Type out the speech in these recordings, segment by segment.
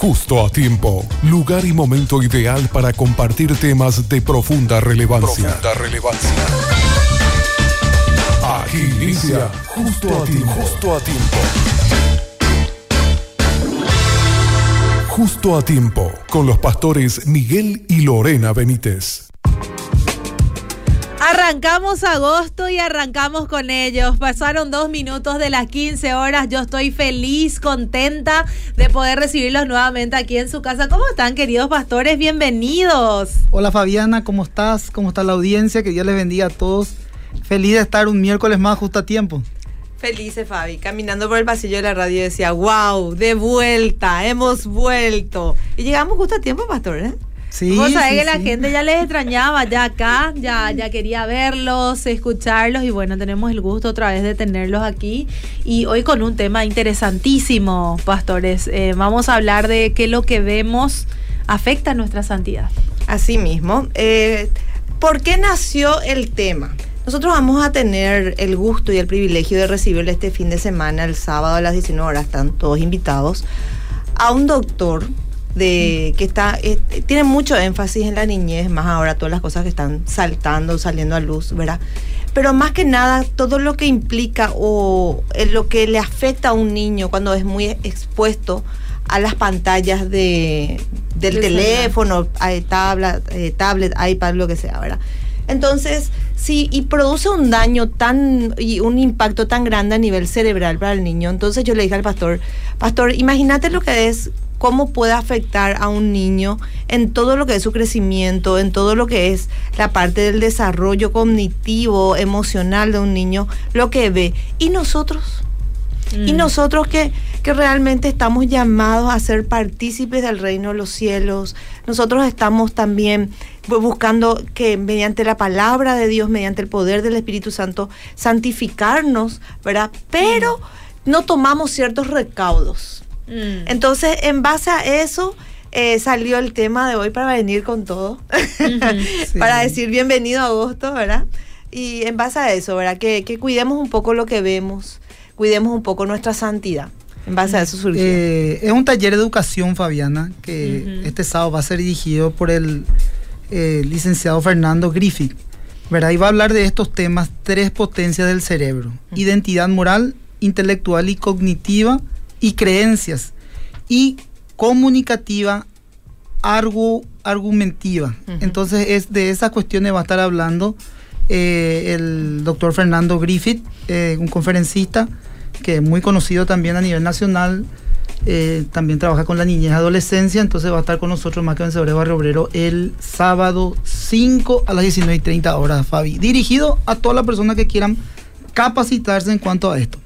Justo a tiempo, lugar y momento ideal para compartir temas de profunda relevancia. Profunda relevancia. Aquí inicia Justo a tiempo. Justo a tiempo. Justo a tiempo, con los pastores Miguel y Lorena Benítez. Arrancamos agosto y arrancamos con ellos. Pasaron dos minutos de las 15 horas. Yo estoy feliz, contenta de poder recibirlos nuevamente aquí en su casa. ¿Cómo están, queridos pastores? Bienvenidos. Hola Fabiana, ¿cómo estás? ¿Cómo está la audiencia? Que Dios les bendiga a todos. Feliz de estar un miércoles más justo a tiempo. Felices, Fabi. Caminando por el pasillo de la radio decía, wow, de vuelta, hemos vuelto. Y llegamos justo a tiempo, pastor, ¿eh? Sí, Vos sabés sí, que la sí. gente ya les extrañaba, ya acá, ya, ya quería verlos, escucharlos y bueno, tenemos el gusto otra vez de tenerlos aquí y hoy con un tema interesantísimo, pastores. Eh, vamos a hablar de qué lo que vemos afecta a nuestra santidad. Así mismo. Eh, ¿Por qué nació el tema? Nosotros vamos a tener el gusto y el privilegio de recibirle este fin de semana, el sábado a las 19 horas, están todos invitados, a un doctor de que está eh, tiene mucho énfasis en la niñez, más ahora todas las cosas que están saltando, saliendo a luz, ¿verdad? Pero más que nada, todo lo que implica o eh, lo que le afecta a un niño cuando es muy expuesto a las pantallas de, del teléfono, eh, tablet, eh, tablet, iPad, lo que sea, ¿verdad? Entonces, sí, y produce un daño tan y un impacto tan grande a nivel cerebral para el niño. Entonces yo le dije al pastor, pastor, imagínate lo que es, cómo puede afectar a un niño en todo lo que es su crecimiento, en todo lo que es la parte del desarrollo cognitivo, emocional de un niño, lo que ve. Y nosotros, y Mm. nosotros que, que realmente estamos llamados a ser partícipes del reino de los cielos, nosotros estamos también bu- buscando que mediante la palabra de Dios, mediante el poder del Espíritu Santo, santificarnos, ¿verdad? Pero no tomamos ciertos recaudos. Mm. Entonces, en base a eso, eh, salió el tema de hoy para venir con todo, para Sí. decir bienvenido a agosto, ¿verdad? Y en base a eso, ¿verdad? Que, que cuidemos un poco lo que vemos, cuidemos un poco nuestra santidad. En base a eso surgió. Eh, es un taller de educación, Fabiana, que Ujú. este sábado va a ser dirigido por el eh, licenciado Fernando Griffith. ¿verdad? Y va a hablar de estos temas, tres potencias del cerebro. Identidad moral, intelectual y cognitiva, y creencias. Y comunicativa, argu- argumentiva. Entonces, es de esas cuestiones va a estar hablando eh, el doctor Fernando Griffith, eh, un conferencista que es muy conocido también a nivel nacional. eh, también trabaja con la niñez y adolescencia, entonces va a estar con nosotros más que vencedores Barrio Obrero el sábado 5 a las 19 y 30 horas, Fabi. Dirigido a todas las personas que quieran capacitarse en cuanto a esto.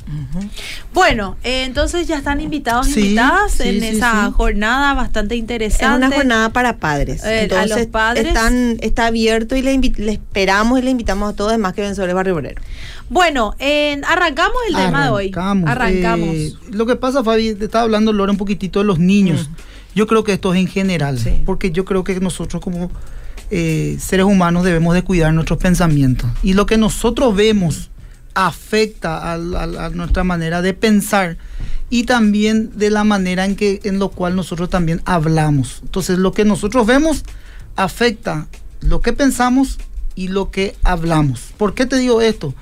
Bueno, eh, entonces ya están invitados, Sí, invitadas sí, en sí, esa sí. jornada bastante Es interesante. una jornada para padres. Eh, a los padres. Están, está abierto y le, esperamos y le invitamos a todos, además que vencedores Barrio Obrero. Bueno, eh, arrancamos el tema de hoy. Arrancamos. Arrancamos. Eh, lo que pasa, Fabi, te estaba hablando Lora un poquitito de los niños. Yo creo que esto es en general, Sí. porque yo creo que nosotros como eh, seres humanos debemos de cuidar nuestros pensamientos. Y lo que nosotros vemos afecta a, nuestra manera de pensar y también de la manera en que en lo cual nosotros también hablamos. Entonces, lo que nosotros vemos afecta lo que pensamos y lo que hablamos. ¿Por qué te digo esto?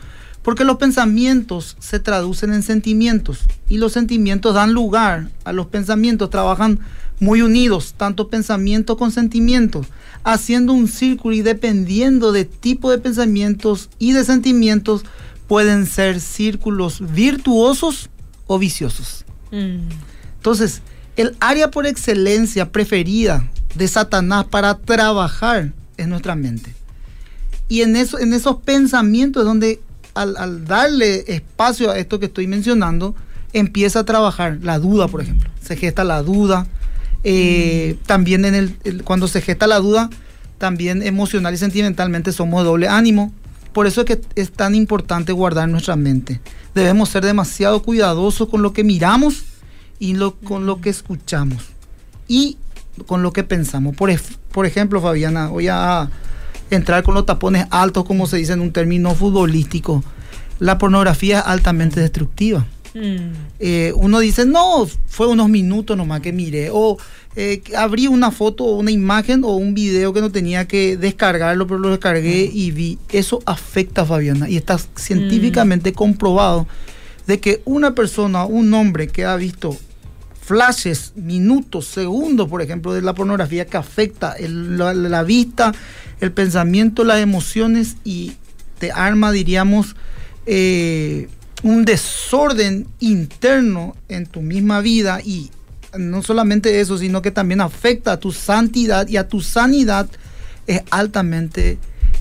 Porque los pensamientos se traducen en sentimientos y los sentimientos dan lugar a los pensamientos, trabajan muy unidos, tanto pensamiento con sentimientos, haciendo un círculo y dependiendo de tipo de pensamientos y de sentimientos, pueden ser círculos virtuosos o viciosos. Mm. Entonces, el área por excelencia preferida de Satanás para trabajar es nuestra mente. Y en, eso, en esos pensamientos es donde al, al darle espacio a esto que estoy mencionando, empieza a trabajar la duda, por ejemplo. Se gesta la duda. eh, También en el, el- cuando se gesta la duda, también emocional y sentimentalmente somos de doble ánimo. Por eso es que es tan importante guardar nuestra mente. Debemos ser demasiado cuidadosos con lo que miramos y lo, con lo que escuchamos. Y con lo que pensamos. Por, por ejemplo, Fabiana, voy a entrar con los tapones altos, como se dice en un término futbolístico. La pornografía es altamente destructiva. Mm. Eh, uno dice, no, fue unos minutos nomás que miré, o eh, abrí una foto o una imagen o un video que no tenía que descargarlo, pero lo descargué y vi. Eso afecta a Fabiana y está científicamente comprobado de que una persona, un hombre que ha visto flashes, minutos, segundos, por ejemplo, de la pornografía que afecta el- la, la vista, el pensamiento, las emociones y te arma, diríamos, eh, un desorden interno en tu misma vida y no solamente eso, sino que también afecta a tu santidad y a tu sanidad es altamente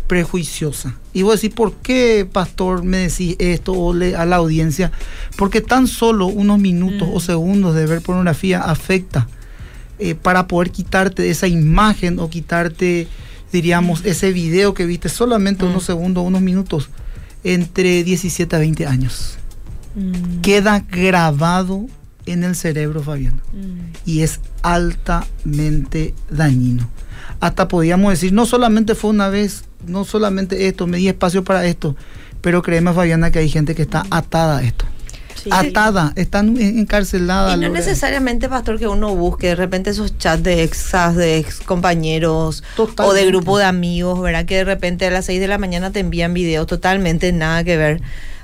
prejuiciosa. Y voy a decir, ¿por qué, pastor, me decís esto o le- a la audiencia? Porque tan solo unos minutos o segundos de ver pornografía afecta eh, para poder quitarte esa imagen o quitarte, diríamos, ese video que viste solamente unos segundos, unos minutos, entre 17 a 20 años. Mm. Queda grabado en el cerebro, Fabián Mm. y es altamente dañino. Hasta podíamos decir, no solamente fue una vez, no solamente esto, me di espacio para esto, pero créeme Fabiana que hay gente que está atada a esto. Sí. Atada, están en- encarcelada. Y no Lore. necesariamente, pastor, que uno busque de repente esos chats de exas, de ex compañeros o de grupo de amigos, ¿verdad? Que de repente a las 6 de la mañana te envían videos totalmente nada que ver,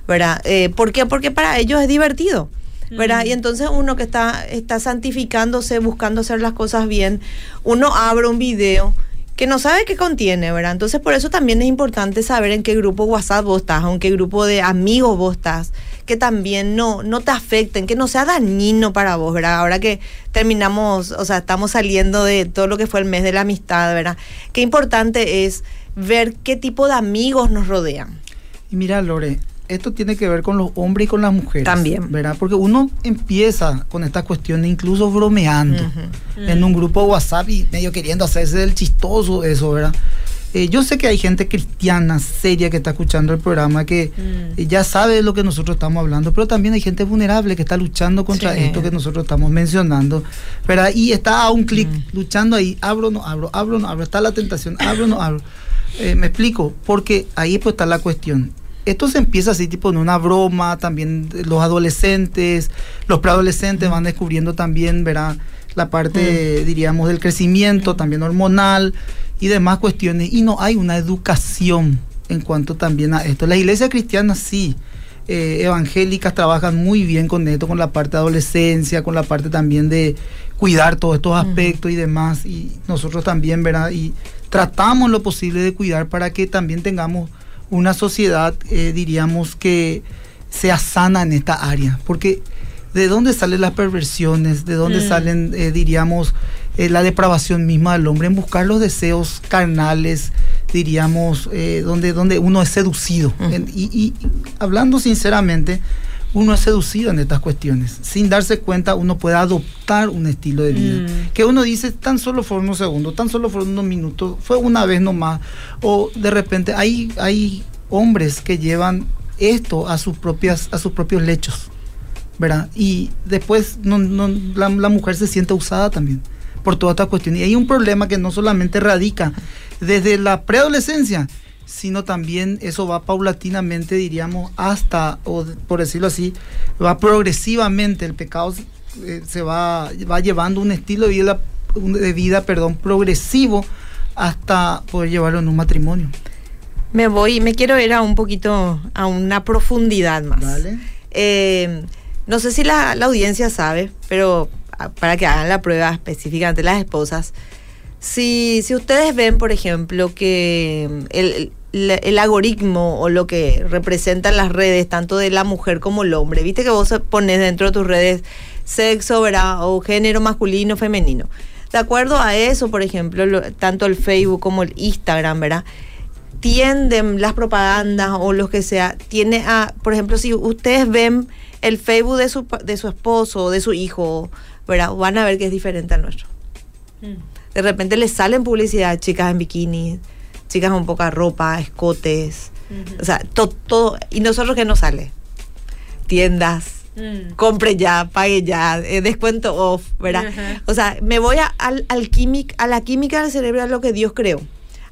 ¿verdad? Eh, ¿Por qué? Porque para ellos es divertido. ¿verdad? Mm. Y entonces uno que está, está santificándose, buscando hacer las cosas bien, uno abre un video que no sabe qué contiene, ¿verdad? Entonces por eso también es importante saber en qué grupo WhatsApp vos estás, en qué grupo de amigos vos estás, que también no, no te afecten, que no sea dañino para vos, ¿verdad? Ahora que terminamos, o sea, estamos saliendo de todo lo que fue el mes de la amistad, ¿verdad? Qué importante es ver qué tipo de amigos nos rodean. Y mira, Lore, esto tiene que ver con los hombres y con las mujeres. También. ¿Verdad? Porque uno empieza con estas cuestiones incluso bromeando en un grupo de WhatsApp y medio queriendo hacerse del chistoso, eso, ¿verdad? Eh, yo sé que hay gente cristiana, seria, que está escuchando el programa, que Mm. eh, ya sabe de lo que nosotros estamos hablando, pero también hay gente vulnerable que está luchando contra Sí. esto que nosotros estamos mencionando, ¿verdad? Y está a un clic luchando ahí, abro, no abro, abro, no abro, está la tentación, abro, no abro. Eh, me explico, porque ahí pues está la cuestión. Esto se empieza así tipo en una broma, también los adolescentes, los preadolescentes van descubriendo también, ¿verdad? La parte, diríamos, del crecimiento, también hormonal y demás cuestiones. Y no hay una educación en cuanto también a esto. Las iglesias cristianas sí, eh, evangélicas trabajan muy bien con esto, con la parte de adolescencia, con la parte también de cuidar todos estos aspectos y demás. Y nosotros también, ¿verdad? Y tratamos lo posible de cuidar para que también tengamos una sociedad, eh, diríamos, que sea sana en esta área. Porque de dónde salen las perversiones, de dónde Mm. salen, eh, diríamos, eh, la depravación misma del hombre, en buscar los deseos carnales, diríamos, eh, donde, donde uno es seducido. En- y, y hablando sinceramente, uno es seducido en estas cuestiones. Sin darse cuenta, uno puede adoptar un estilo de vida. Mm. Que uno dice, tan solo fueron unos segundos, tan solo fueron unos minutos, fue una vez nomás. O de repente hay, hay hombres que llevan esto a sus, propias, a sus propios lechos. ¿verdad? Y después no, no- la, la mujer se siente usada también por toda esta cuestión. Y hay un problema que no solamente radica desde la preadolescencia, sino también eso va paulatinamente, diríamos, hasta, o por decirlo así, va progresivamente, el pecado eh, se va, va llevando un estilo de vida, un- de vida perdón, progresivo hasta poder llevarlo en un matrimonio. Me voy, me quiero ir a un poquito, a una profundidad más. ¿Vale? Eh, no sé si la, la audiencia sabe, pero ah, para que hagan la prueba específicamente las esposas, si, si ustedes ven, por ejemplo, que mm, el, algoritmo o lo que representan las redes, tanto de la mujer como el hombre, viste que vos pones dentro de tus redes sexo, ¿verdad? O género masculino, femenino. De acuerdo a eso, por ejemplo, lo- tanto el Facebook como el Instagram, ¿verdad? tienden las propagandas o lo que sea, tiene a, por ejemplo, si ustedes ven el Facebook de su, de su esposo o de su hijo, ¿verdad? Van a ver que es diferente al nuestro. Mm. De repente les salen publicidad, chicas en bikini, chicas con poca ropa, escotes, o sea, to- todo, y nosotros que nos sale, tiendas, Mm. compre ya, pague ya, eh, descuento off, ¿verdad? O sea, me voy a, al, al químic- a la química del cerebro, a lo que Dios creó.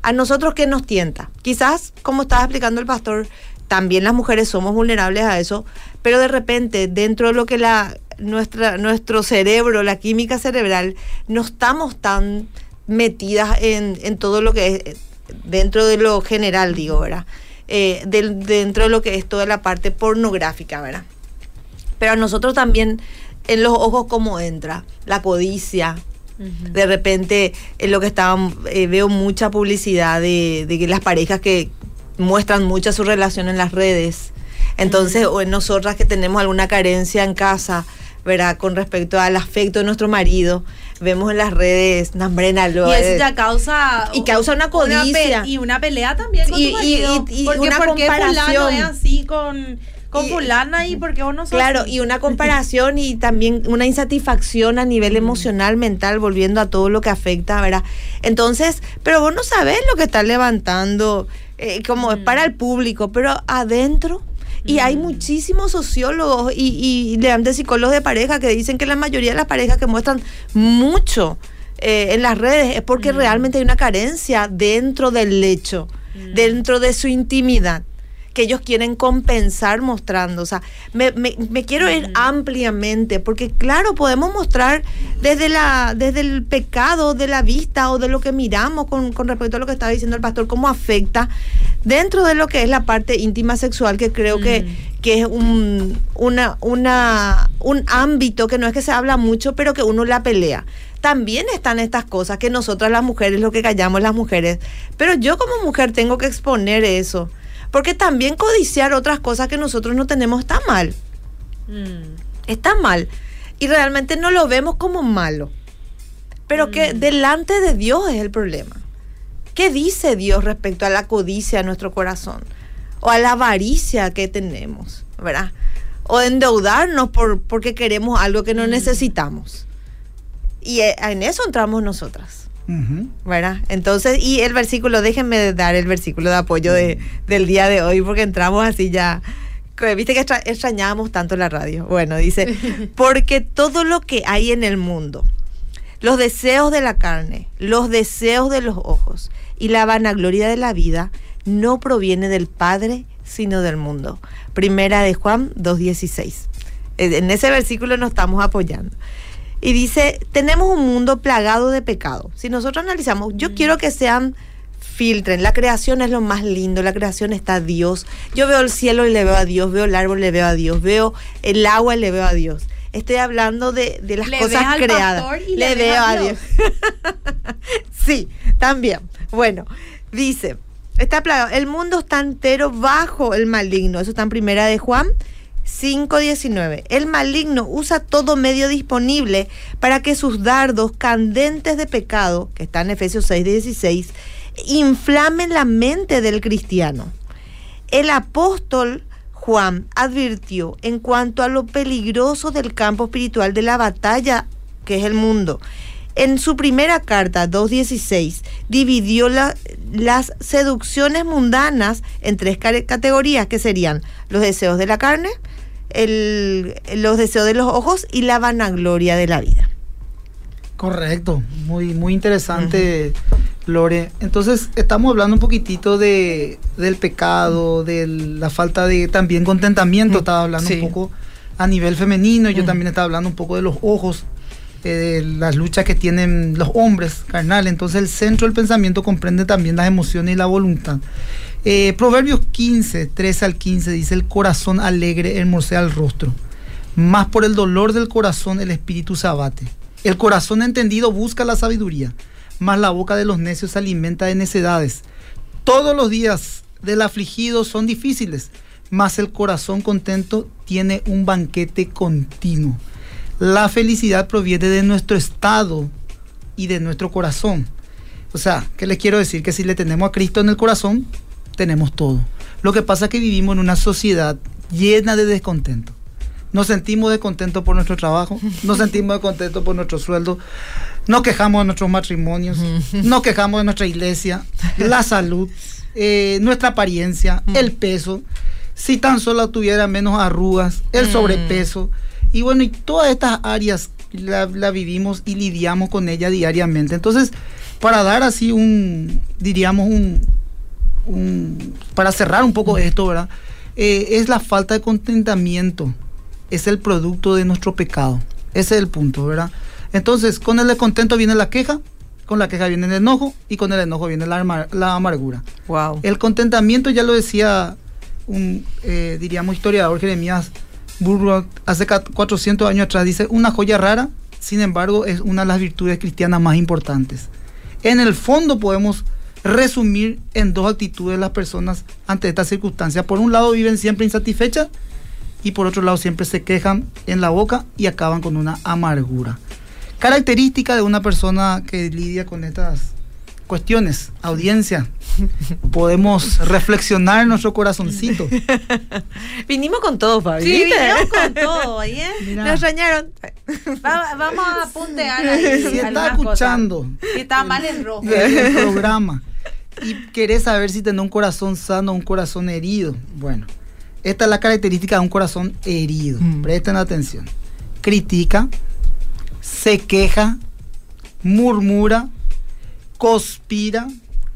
A nosotros que nos tienta. Quizás, como estaba explicando el pastor, también las mujeres somos vulnerables a eso, pero de repente dentro de lo que la nuestra nuestro cerebro, la química cerebral, no estamos tan metidas en, en todo lo que es dentro de lo general, digo, ¿verdad? Eh, dentro de lo que es toda la parte pornográfica, ¿verdad? Pero a nosotros también en los ojos cómo entra la codicia. De repente, en lo que estaban, eh, veo mucha publicidad de, las parejas que muestran mucha su relación en las redes. Entonces, o en nosotras que tenemos alguna carencia en casa, ¿verdad? Con respecto al afecto de nuestro marido, vemos en las redes, Nambrena, lo, Y eso ya causa... Y causa una codicia. y una pelea también con y, tu marido. Y, y, y una comparación. es así con con fulana y porque vos no Claro, y una comparación y también una insatisfacción a nivel emocional, mental, volviendo a todo lo que afecta, ¿verdad? Entonces, pero vos no sabés lo que está levantando, eh, como es para el público, pero adentro. Y hay muchísimos sociólogos y, y de psicólogos de pareja que dicen que la mayoría de las parejas que muestran mucho eh, en las redes es porque realmente hay una carencia dentro del lecho, dentro de su intimidad que ellos quieren compensar mostrando. O sea, me, quiero ir ampliamente, porque claro, podemos mostrar desde, la, desde el pecado de la vista o de lo que miramos con, respecto a lo que estaba diciendo el pastor, cómo afecta dentro de lo que es la parte íntima sexual, que creo que, que es un, una, una, un ámbito que no es que se habla mucho, pero que uno la pelea también están estas cosas que nosotras las mujeres, lo que callamos las mujeres, pero yo como mujer tengo que exponer eso. Porque también codiciar otras cosas que nosotros no tenemos está mal. Mm. Está mal. Y realmente no lo vemos como malo. Pero que mm. delante de Dios es el problema. ¿Qué dice Dios respecto a la codicia de nuestro corazón? O a la avaricia que tenemos, ¿verdad? O endeudarnos por, porque queremos algo que no mm. necesitamos. Y eh, en eso entramos nosotras. ¿Verdad? Entonces, y el versículo, déjenme dar el versículo de apoyo de, del día de hoy, porque entramos así ya. Viste que extrañábamos tanto la radio. Bueno, dice, porque todo lo que hay en el mundo, los deseos de la carne, los deseos de los ojos y la vanagloria de la vida, no proviene del Padre, sino del mundo. Primera de Juan 2.16. En ese versículo nos estamos apoyando y dice, tenemos un mundo plagado de pecado. Si nosotros analizamos, yo mm. quiero que sean filtren. La creación es lo más lindo, la creación está Dios. Yo veo el cielo y le veo a Dios, veo el árbol y le veo a Dios, veo el agua y le veo a Dios. Estoy hablando de, las cosas creadas. le, veo a Dios. sí, también. Bueno, dice, está plagado. El mundo está entero bajo el maligno. Eso está en primera de Juan 5.19. El maligno usa todo medio disponible para que sus dardos candentes de pecado, que está en Efesios 6.16, inflamen la mente del cristiano. El apóstol Juan advirtió en cuanto a lo peligroso del campo espiritual de la batalla que es el mundo. En su primera carta, 2.16, dividió las seducciones mundanas en tres categorías, que serían los deseos de la carne, el, los deseos de los ojos y la vanagloria de la vida. Correcto, muy, muy interesante, Lore. Entonces, estamos hablando un poquitito de, del pecado, de la falta de también contentamiento, estaba hablando un poco a nivel femenino, yo también estaba hablando un poco de los ojos, eh, de las luchas que tienen los hombres carnal. Entonces, el centro del pensamiento comprende también las emociones y la voluntad. Eh, Proverbios 15, 13 al 15 dice, el corazón alegre hermosea el rostro, más por el dolor del corazón el espíritu se abate. El corazón entendido busca la sabiduría, más la boca de los necios se alimenta de necedades. Todos los días del afligido son difíciles, más el corazón contento tiene un banquete continuo. La felicidad proviene de nuestro estado y de nuestro corazón. O sea, ¿qué les quiero decir? Que si le tenemos a Cristo en el corazón, tenemos todo. Lo que pasa es que vivimos en una sociedad llena de descontento. Nos sentimos descontentos por nuestro trabajo, nos sentimos descontentos por nuestro sueldo, nos quejamos de nuestros matrimonios, nos quejamos de nuestra iglesia, la salud, eh, nuestra apariencia, el peso, si tan solo tuviera menos arrugas, el mm. sobrepeso. Y bueno, y todas estas áreas la, la vivimos y lidiamos con ella diariamente. Entonces, para dar así un, diríamos, un, para cerrar un poco esto, ¿verdad? eh, es la falta de contentamiento, es el producto de nuestro pecado. Ese es el punto, ¿verdad? Entonces, con el descontento viene la queja, con la queja viene el enojo y con el enojo viene la, la amargura. Wow. El contentamiento, ya lo decía un, eh, diríamos, historiador Jeremías Burroughs hace 400 años atrás, dice, una joya rara, sin embargo, es una de las virtudes cristianas más importantes. En el fondo podemos resumir en dos actitudes las personas ante estas circunstancias. Por un lado, viven siempre insatisfechas y por otro lado, siempre se quejan en la boca y acaban con una amargura. Característica de una persona que lidia con estas cuestiones, audiencia, podemos reflexionar en nuestro corazoncito. Vinimos con todo, Fabi. Sí, vinimos con todo, ¿eh? Nos extrañaron. Va, vamos a puntear ahí. Si está escuchando. Si está mal en rojo. El programa. Y querés saber si tenés un corazón sano o un corazón herido. Bueno, esta es la característica de un corazón herido. Mm. Presten atención. Critica, se queja, murmura, conspira,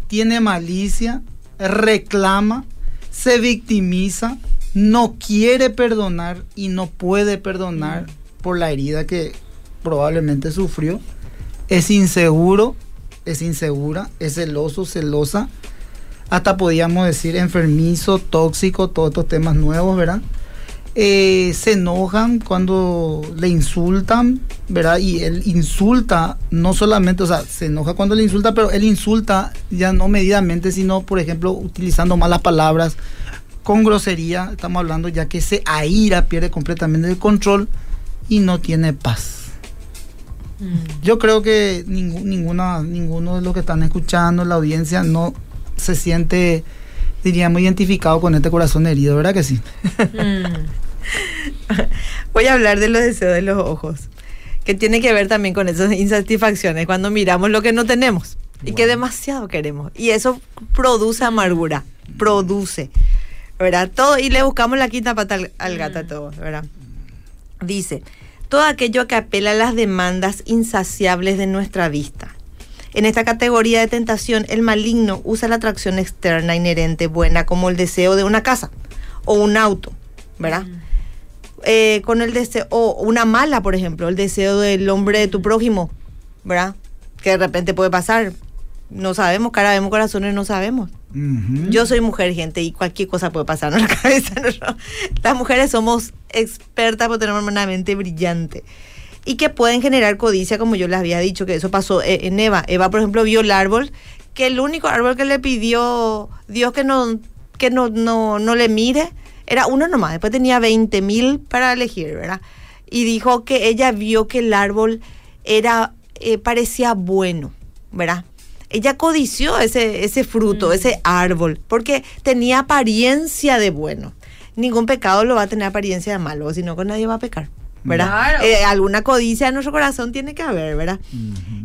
tiene malicia, reclama, se victimiza, no quiere perdonar y no puede perdonar por la herida que probablemente sufrió, es inseguro, es insegura, es celoso, celosa, hasta podríamos decir enfermizo, tóxico, todos estos temas nuevos, ¿verdad? Eh, se enojan cuando le insultan, ¿verdad? Y él insulta, no solamente, o sea, se enoja cuando le insulta, pero él insulta ya no medidamente, sino, por ejemplo, utilizando malas palabras, con grosería, estamos hablando ya que se aira, pierde completamente el control y no tiene paz. Mm. Yo creo que ninguna, ninguno de los que están escuchando, la audiencia, no se siente, diríamos, identificado con este corazón herido, ¿verdad que sí? Mm. Voy a hablar de los deseos de los ojos, que tiene que ver también con esas insatisfacciones, cuando miramos lo que no tenemos y que demasiado queremos. Y eso produce amargura, produce, ¿verdad? Todo, y le buscamos la quinta pata al, gato a todos, ¿verdad? Dice, todo aquello que apela a las demandas insaciables de nuestra vista. En esta categoría de tentación, el maligno usa la atracción externa inherente buena como el deseo de una casa o un auto, ¿verdad? Eh, con el deseo, o una mala, por ejemplo, el deseo del hombre de tu prójimo, ¿verdad? Que de repente puede pasar. No sabemos, cara vemos corazones, no sabemos. Yo soy mujer, gente, y cualquier cosa puede pasar en la cabeza. Las mujeres somos expertas por tener una mente brillante. Y que pueden generar codicia, como yo les había dicho, que eso pasó eh, en Eva. Eva, por ejemplo, vio el árbol, que el único árbol que le pidió Dios que no, que no, no, no le mire, era uno nomás, después tenía 20 mil para elegir, ¿verdad? Y dijo que ella vio que el árbol era, eh, parecía bueno, ¿verdad? Ella codició ese, ese fruto, mm. ese árbol, porque tenía apariencia de bueno. Ningún pecado lo va a tener apariencia de malo, sino que nadie va a pecar. ¿verdad? Eh, alguna codicia en nuestro corazón tiene que haber, ¿verdad?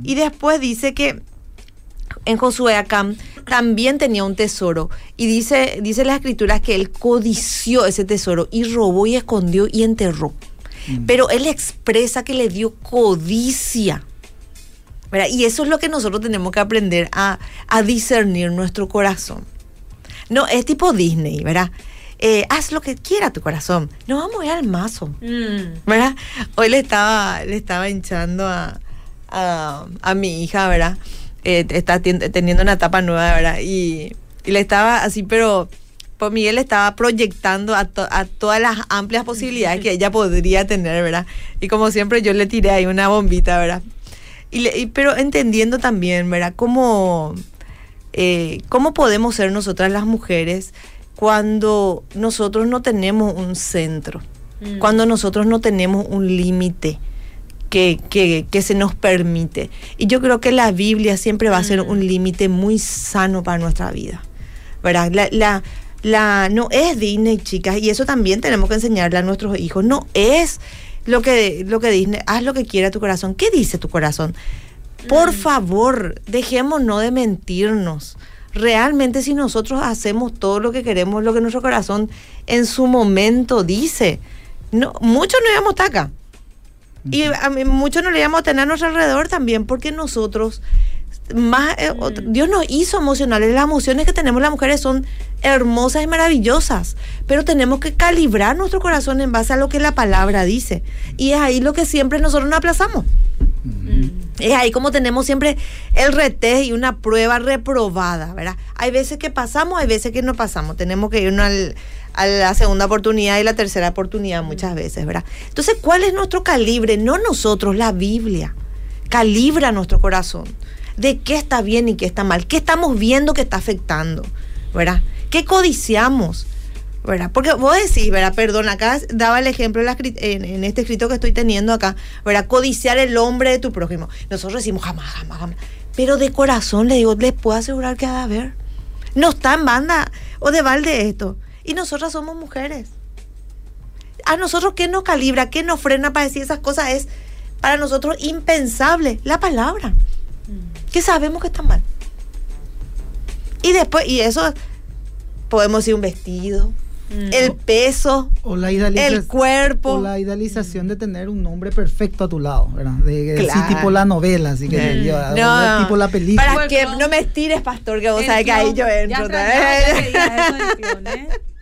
Y después dice que en Josué Acam también tenía un tesoro. Y dice, dice las escrituras que él codició ese tesoro y robó y escondió y enterró. Mm. Pero él expresa que le dio codicia. Y eso es lo que nosotros tenemos que aprender a, discernir nuestro corazón. No, es tipo Disney, ¿verdad? Eh, haz lo que quiera tu corazón. No vamos a ir al mazo. Mm. ¿Verdad? Hoy le estaba, le estaba hinchando a, a, a mi hija, ¿verdad? Eh, está teniendo una etapa nueva, ¿verdad? Y, y le estaba así, pero pues Miguel estaba proyectando a, a, todas las amplias posibilidades que ella podría tener, ¿verdad? Y como siempre yo le tiré ahí una bombita, ¿verdad? Y, pero entendiendo también, ¿verdad? Cómo, eh, cómo podemos ser nosotras las mujeres cuando nosotros no tenemos un centro, mm. cuando nosotros no tenemos un límite que, que, se nos permite. Y yo creo que la Biblia siempre va a ser un mm. límite muy sano para nuestra vida. ¿Verdad? La, la, la, no es Disney, chicas, y eso también tenemos que enseñarle a nuestros hijos. No es lo que, lo que Disney, haz lo que quiera tu corazón. ¿Qué dice tu corazón? Por mm. favor, dejémonos de mentirnos. Realmente si nosotros hacemos todo lo que queremos, lo que nuestro corazón en su momento dice, no, muchos no íbamos acá. Y a mí, muchos no le a tener a nuestro alrededor también porque nosotros más eh, Dios nos hizo emocionales. Las emociones que tenemos las mujeres son hermosas y maravillosas, pero tenemos que calibrar nuestro corazón en base a lo que la palabra dice. Y es ahí lo que siempre nosotros nos aplazamos. Es ahí como tenemos siempre el retest y una prueba reprobada, ¿verdad? Hay veces que pasamos, hay veces que no pasamos. Tenemos que irnos a la segunda oportunidad y la tercera oportunidad muchas veces, ¿verdad? Entonces, ¿cuál es nuestro calibre? No nosotros, la Biblia. Calibra nuestro corazón. De qué está bien y qué está mal. ¿Qué estamos viendo que está afectando? ¿Verdad? ¿Qué codiciamos? ¿verdad? Porque vos decís, ¿verdad? Perdón, acá daba el ejemplo en, este escrito que estoy teniendo acá, ¿verdad? Codiciar el hombre de tu prójimo. Nosotros decimos jamás, jamás, jamás. Pero de corazón le digo, les puedo asegurar que de haber. No está en banda o de balde esto. Y nosotras somos mujeres. A nosotros, ¿qué nos calibra? ¿Qué nos frena para decir esas cosas? Es para nosotros impensable la palabra. Mm. Que sabemos que está mal. Y después, y eso podemos decir un vestido, Mm. el peso, o la el cuerpo. O la idealización de tener un hombre perfecto a tu lado, ¿verdad? De, tipo la novela, así que mm. no, tipo la película. Para que no me estires, pastor, que vos sabés que ahí yo entro.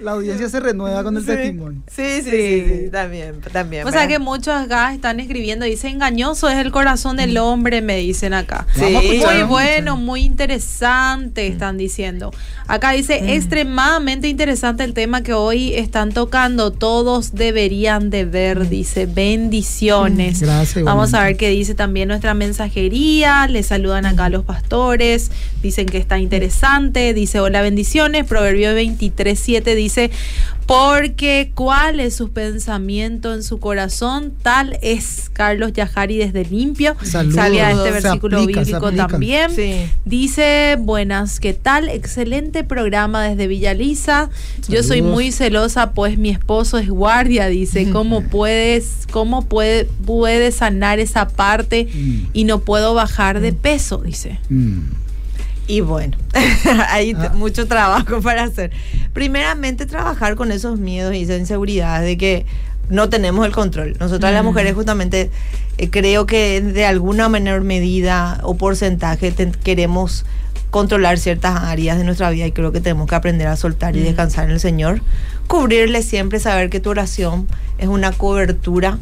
la audiencia se renueva con el testimonio. Sí sí, sí, también, también. O sea que muchos acá están escribiendo, dice engañoso es el corazón del hombre, me dicen acá. muy bueno, muy interesante, están diciendo. Acá dice, mm. extremadamente interesante el tema que hoy están tocando, todos deberían de ver, mm. dice, bendiciones. Gracias. Vamos a ver qué dice también nuestra mensajería, le saludan acá a los pastores, dicen que está interesante, dice, hola bendiciones, Proverbio 23, 7 dice, dice, porque cuál es su pensamiento en su corazón, tal es Carlos Yajari desde Limpio. Sale a este versículo bíblico también. Dice, buenas, ¿qué tal? Excelente programa desde Villa Lisa. Yo soy muy celosa, pues mi esposo es guardia, dice, ¿cómo puedes, cómo puede, puede sanar esa parte mm. y no puedo bajar de peso? Dice. Mm. Y bueno, hay ah. mucho trabajo para hacer. Primeramente, trabajar con esos miedos y esa inseguridad de que no tenemos el control. Nosotras las mm. mujeres justamente eh, creo que de alguna menor medida o porcentaje queremos controlar ciertas áreas de nuestra vida y creo que tenemos que aprender a soltar y mm. descansar en el Señor. Cubrirle siempre, saber que tu oración es una cobertura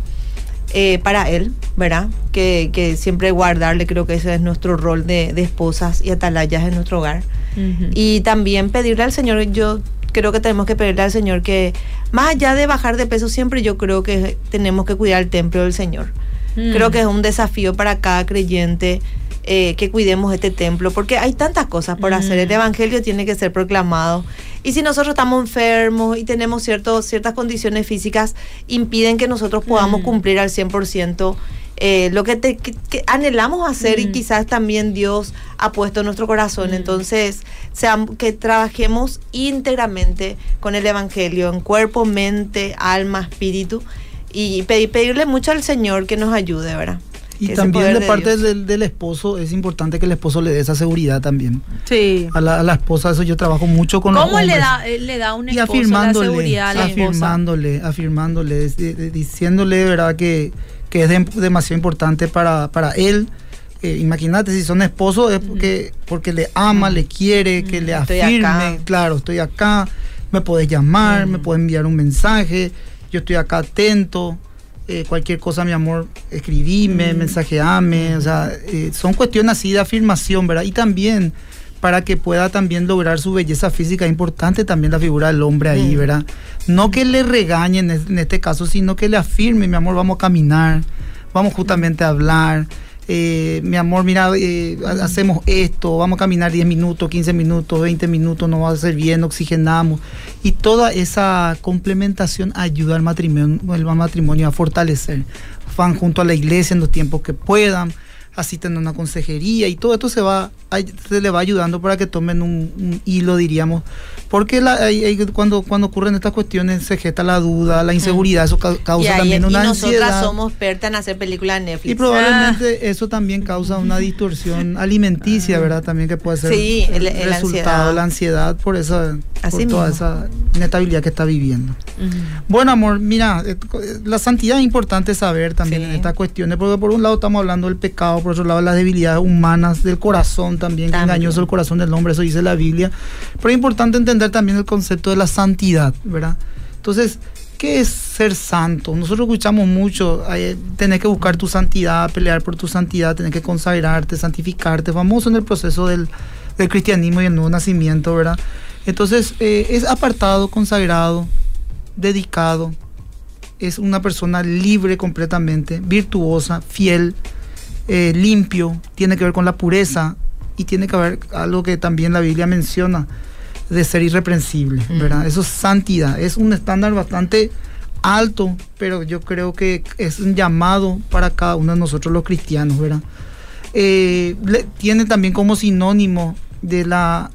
eh, para él, ¿verdad? Que, que, siempre guardarle, creo que ese es nuestro rol de, de esposas y atalayas en nuestro hogar. Y también pedirle al Señor, yo creo que tenemos que pedirle al Señor que, más allá de bajar de peso, siempre yo creo que tenemos que cuidar el templo del Señor. Mm. Creo que es un desafío para cada creyente eh, que cuidemos este templo, porque hay tantas cosas por hacer. El. Evangelio tiene que ser proclamado. Y si nosotros estamos enfermos y tenemos ciertos, ciertas condiciones físicas, impiden que nosotros podamos mm. cumplir al 100% eh, lo que, te, anhelamos hacer y quizás también Dios ha puesto en nuestro corazón. Entonces, sea, que trabajemos íntegramente con el Evangelio, en cuerpo, mente, alma, espíritu, y pedirle mucho al Señor que nos ayude, ¿verdad? Y también de, parte del, esposo es importante que el esposo le dé esa seguridad también. Sí. A la, esposa, eso yo trabajo mucho con ¿Cómo le da, eh, le da un esposo la seguridad a la afirmándole, afirmándole, diciéndole, ¿verdad? Que, que es demasiado importante para, para él. Eh, imagínate, si son esposos es porque, porque le ama, le quiere, que le afirme, claro, estoy acá, me puedes llamar, me puedes enviar un mensaje, yo estoy acá atento. Eh, cualquier cosa, mi amor, escribime, mm. mensajeame, o sea, eh, son cuestiones así de afirmación, ¿verdad? Y también para que pueda también lograr su belleza física, es importante también la figura del hombre ahí, mm. ¿verdad? No que le regañen en este caso, sino que le afirme, mi amor, vamos a caminar, vamos justamente a hablar. Eh, mi amor, mira, eh, hacemos esto, vamos a caminar 10 minutos, 15 minutos, 20 minutos, nos va a hacer bien, oxigenamos. Y toda esa complementación ayuda al matrimonio, al matrimonio a fortalecer. Van junto a la iglesia en los tiempos que puedan, asisten a una consejería y todo esto se va se le va ayudando para que tomen un, hilo, diríamos, porque cuando, cuando ocurren estas cuestiones se gesta la duda, la inseguridad, eso causa también una y nosotras somos expertas en hacer películas en Netflix. Y probablemente ah. eso también causa una distorsión alimenticia, ah. ¿verdad? También que puede ser el, resultado, la ansiedad por, esa, por toda esa inestabilidad que está viviendo. Bueno, amor, mira, eh, la santidad es importante saber también en estas cuestiones, porque por un lado estamos hablando del pecado, por otro lado las debilidades humanas del corazón, corazón también, También. engañoso el corazón del hombre, eso dice la Biblia. Pero es importante entender también el concepto de la santidad, ¿verdad? Entonces, ¿qué es ser santo? Nosotros escuchamos mucho, eh, tenés que buscar tu santidad, pelear por tu santidad, tenés que consagrarte, santificarte, famoso en el proceso del, del cristianismo y el nuevo nacimiento, ¿verdad? Entonces, eh, es apartado, consagrado, dedicado, es una persona libre completamente, virtuosa, fiel, eh, limpio, tiene que ver con la pureza y tiene que ver algo que también la Biblia menciona de ser irreprensible, ¿verdad? Eso es santidad, es un estándar bastante alto, pero yo creo que es un llamado para cada uno de nosotros los cristianos, ¿verdad? Eh, le- tiene también como sinónimo de la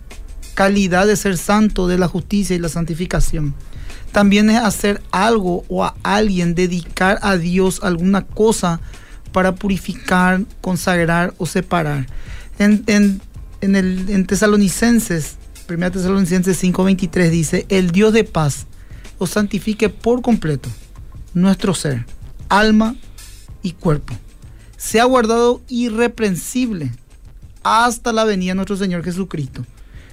calidad de ser santo, de la justicia y la santificación. También es hacer algo o a alguien, dedicar a Dios alguna cosa para purificar, consagrar o separar. En, el, en Tesalonicenses, 1 Tesalonicenses 5:23 dice, el Dios de paz os santifique por completo nuestro ser, alma y cuerpo. Sea guardado irreprensible hasta la venida de nuestro Señor Jesucristo.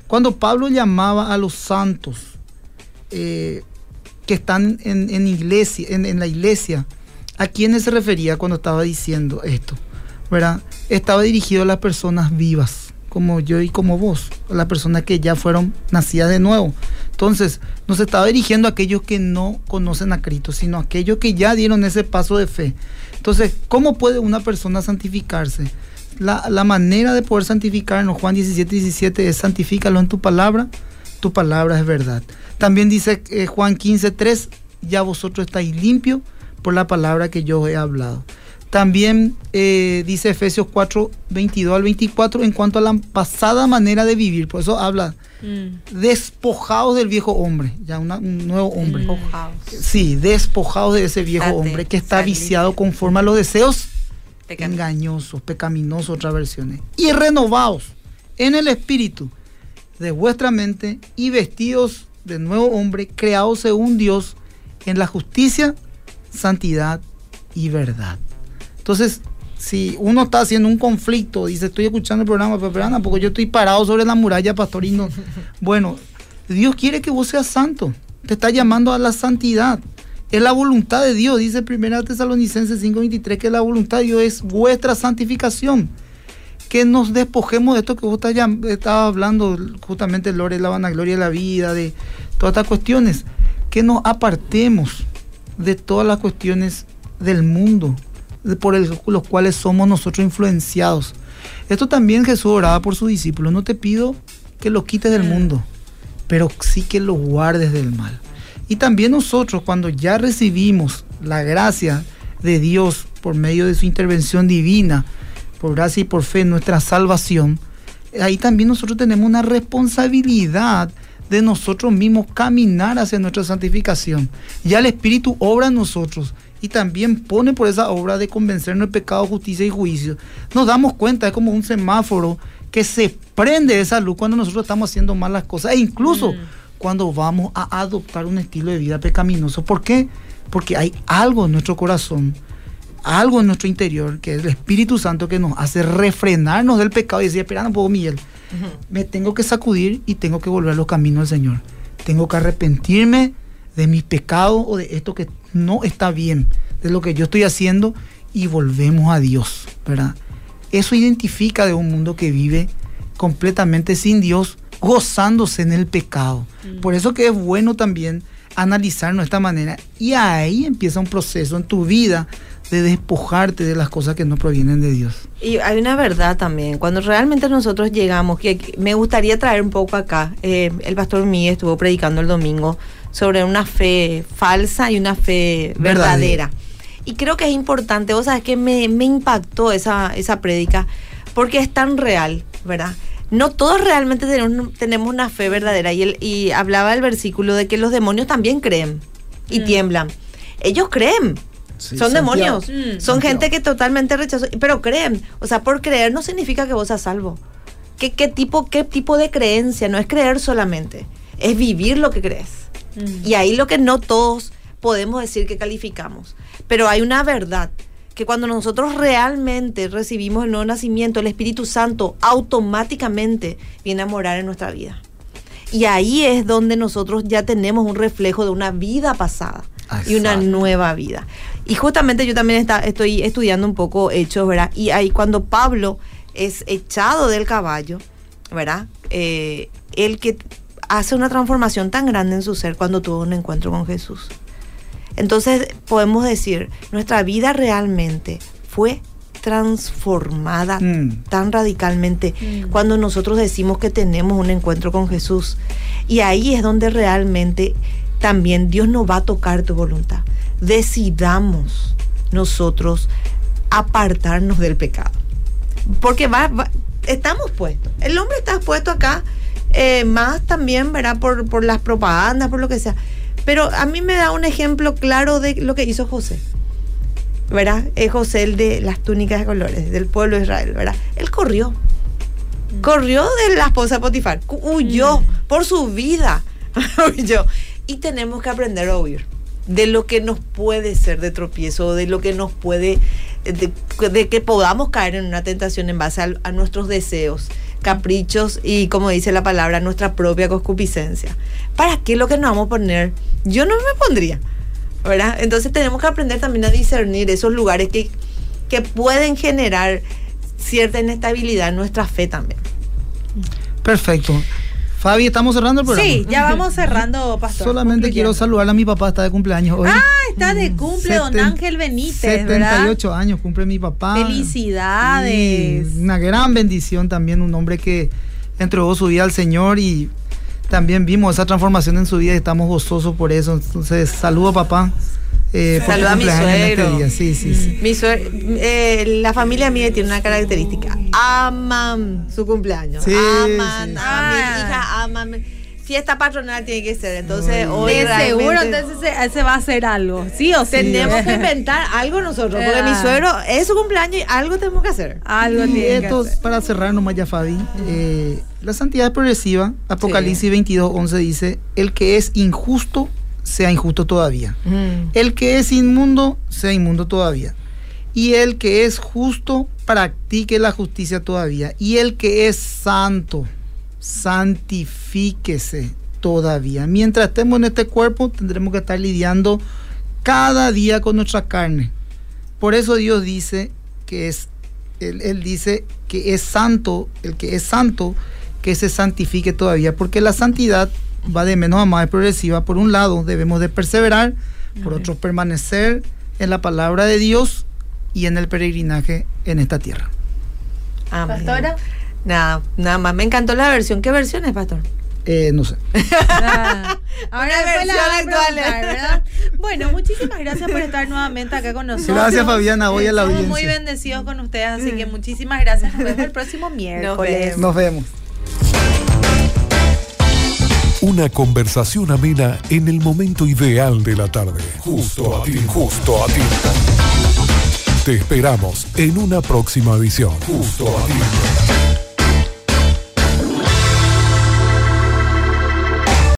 Cuando Pablo llamaba a los santos eh, que están en, en iglesia, en, en la iglesia, ¿a quiénes se refería cuando estaba diciendo esto? ¿Verdad? Estaba dirigido a las personas vivas, como yo y como vos, a las personas que ya fueron nacidas de nuevo. Entonces, no se estaba dirigiendo a aquellos que no conocen a Cristo, sino a aquellos que ya dieron ese paso de fe. Entonces, ¿cómo puede una persona santificarse? La, la manera de poder santificarnos, Juan 17, 17, es santifícalo en tu palabra, tu palabra es verdad. También dice eh, Juan 15, 3, ya vosotros estáis limpios por la palabra que yo he hablado. También eh, dice Efesios 4, 22 al 24 en cuanto a la pasada manera de vivir. Por eso habla Mm. despojados del viejo hombre, ya una- un nuevo hombre. Ojaos. Sí, despojados de ese viejo Date, hombre que está salite. viciado conforme a los deseos engañosos, pecaminosos, otras versiones. Y renovados en el espíritu de vuestra mente y vestidos de nuevo hombre, creados según Dios en la justicia, santidad y verdad. Entonces, si uno está haciendo un conflicto, dice, estoy escuchando el programa, pero, pero, Ana, porque yo estoy parado sobre la muralla, pastorino. bueno, Dios quiere que vos seas santo. Te está llamando a la santidad. Es la voluntad de Dios, dice 1 Tesalonicenses 5:23, que la voluntad de Dios es vuestra santificación. Que nos despojemos de esto que vos estabas hablando, justamente, Lore, la vanagloria de la vida, de todas estas cuestiones. Que nos apartemos de todas las cuestiones del mundo, por el- los cuales somos nosotros influenciados. Esto también Jesús oraba por sus discípulos. No te pido que lo quites del mundo, pero sí que lo guardes del mal. Y también nosotros, cuando ya recibimos la gracia de Dios por medio de su intervención divina, por gracia y por fe nuestra salvación, ahí también nosotros tenemos una responsabilidad de nosotros mismos caminar hacia nuestra santificación. Ya el Espíritu obra en nosotros y también pone por esa obra de convencernos de pecado, justicia y juicio. Nos damos cuenta, es como un semáforo que se prende esa luz cuando nosotros estamos haciendo malas cosas e incluso Mm. cuando vamos a adoptar un estilo de vida pecaminoso. ¿Por qué? Porque hay algo en nuestro corazón, algo en nuestro interior, que es el Espíritu Santo que nos hace refrenarnos del pecado y decir, espera un poco, Miguel, me tengo que sacudir y tengo que volver a los caminos del Señor. Tengo que arrepentirme de mis pecados o de esto que no está bien, de lo que yo estoy haciendo y volvemos a Dios, ¿verdad? Eso identifica de un mundo que vive completamente sin Dios, gozándose en el pecado. Por eso que es bueno también analizarnos de esta manera y ahí empieza un proceso en tu vida de despojarte de las cosas que no provienen de Dios. Y hay una verdad también, cuando realmente nosotros llegamos, que me gustaría traer un poco acá, eh, el pastor Miguel estuvo predicando el domingo sobre una fe falsa y una fe Verdadera. verdadera. Y creo que es importante, vos sabes que me, me impactó esa, esa prédica, porque es tan real, ¿verdad? No todos realmente tenemos, tenemos una fe verdadera. Y, él, y hablaba el versículo de que los demonios también creen y Mm. tiemblan. Ellos creen. Sí, Son Santiago. demonios. Mm. Son Santiago. gente que totalmente rechazó, pero creen. O sea, por creer no significa que vos seas salvo. ¿Qué, qué, tipo, ¿Qué tipo de creencia? No es creer solamente, es vivir lo que crees. Mm. Y ahí lo que no todos podemos decir que calificamos. Pero hay una verdad que cuando nosotros realmente recibimos el nuevo nacimiento, el Espíritu Santo automáticamente viene a morar en nuestra vida. Y ahí es donde nosotros ya tenemos un reflejo de una vida pasada y una nueva vida. Y justamente yo también está- estoy estudiando un poco hechos, ¿verdad? Y ahí cuando Pablo es echado del caballo, ¿verdad? Eh, el que hace una transformación tan grande en su ser cuando tuvo un encuentro con Jesús. Entonces podemos decir, nuestra vida realmente fue transformada Mm. tan radicalmente Mm. cuando nosotros decimos que tenemos un encuentro con Jesús. Y ahí es donde realmente también Dios nos va a tocar tu voluntad. Decidamos nosotros apartarnos del pecado. Porque va, va- estamos puestos. El hombre está puesto acá, eh, más también, ¿verdad? Por, por las propagandas, por lo que sea. Pero a mí me da un ejemplo claro de lo que hizo José. ¿Verdad? Es José el de las túnicas de colores, del pueblo de Israel, ¿verdad? Él corrió. Corrió de la esposa de Potifar. Huyó Mm. por su vida. huyó. Y tenemos que aprender a huir de lo que nos puede ser de tropiezo, de lo que nos puede, de, de que podamos caer en una tentación en base a, a nuestros deseos, caprichos y, como dice la palabra, nuestra propia concupiscencia. ¿Para qué lo que nos vamos a poner? Yo no me pondría, ¿verdad? Entonces tenemos que aprender también a discernir esos lugares que, que pueden generar cierta inestabilidad en nuestra fe también. Perfecto. Fabi, estamos cerrando el programa. Sí, ya vamos cerrando, pastor. Solamente quiero saludar a mi papá, está de cumpleaños hoy. Ah, está de cumple don Ángel Benítez, ¿verdad? 78 años cumple mi papá. Felicidades. Y una gran bendición también, un hombre que entregó su vida al Señor y también vimos esa transformación en su vida y estamos gozosos por eso. Entonces, saludo papá. Eh, Saluda a mi este suegro. día. Sí, sí, sí. Mi suer- eh, la familia mía tiene una característica. Aman su cumpleaños. Sí, aman, sí. aman. Ah. Aman. Fiesta patronal tiene que ser. Entonces, Muy hoy De seguro, entonces se, se va a hacer algo. Sí o sí. tenemos que inventar algo nosotros. Porque mi Ah. suegro es su cumpleaños y algo tenemos que hacer. Algo Y tiene que esto, hacer. para cerrar nomás ya, Fabi, eh, la santidad es progresiva, Apocalipsis 22, 11 dice, el que es injusto, sea injusto todavía. El que es inmundo, sea inmundo todavía. Y el que es justo, practique la justicia todavía. Y el que es santo, santifíquese todavía. Mientras estemos en este cuerpo, tendremos que estar lidiando cada día con nuestra carne. Por eso Dios dice que es, él, él dice que es santo, el que es santo, que se santifique todavía, porque la santidad va de menos a más, es progresiva. Por un lado, debemos de perseverar, por otro, permanecer en la palabra de Dios y en el peregrinaje en esta tierra. Amén. Pastora. Nada, nada más. Me encantó la versión. ¿Qué versión es, pastor? Eh, no sé. Ah, Ahora Una después la actual. ¿verdad? Bueno, muchísimas gracias por estar nuevamente acá con nosotros. Gracias, Fabiana, hoy a la Estamos audiencia. muy bendecidos con ustedes, así que muchísimas gracias. Nos vemos el próximo miércoles. Nos vemos. Una conversación amena en el momento ideal de la tarde. Justo a ti, justo a ti. Te esperamos en una próxima edición. Justo a ti.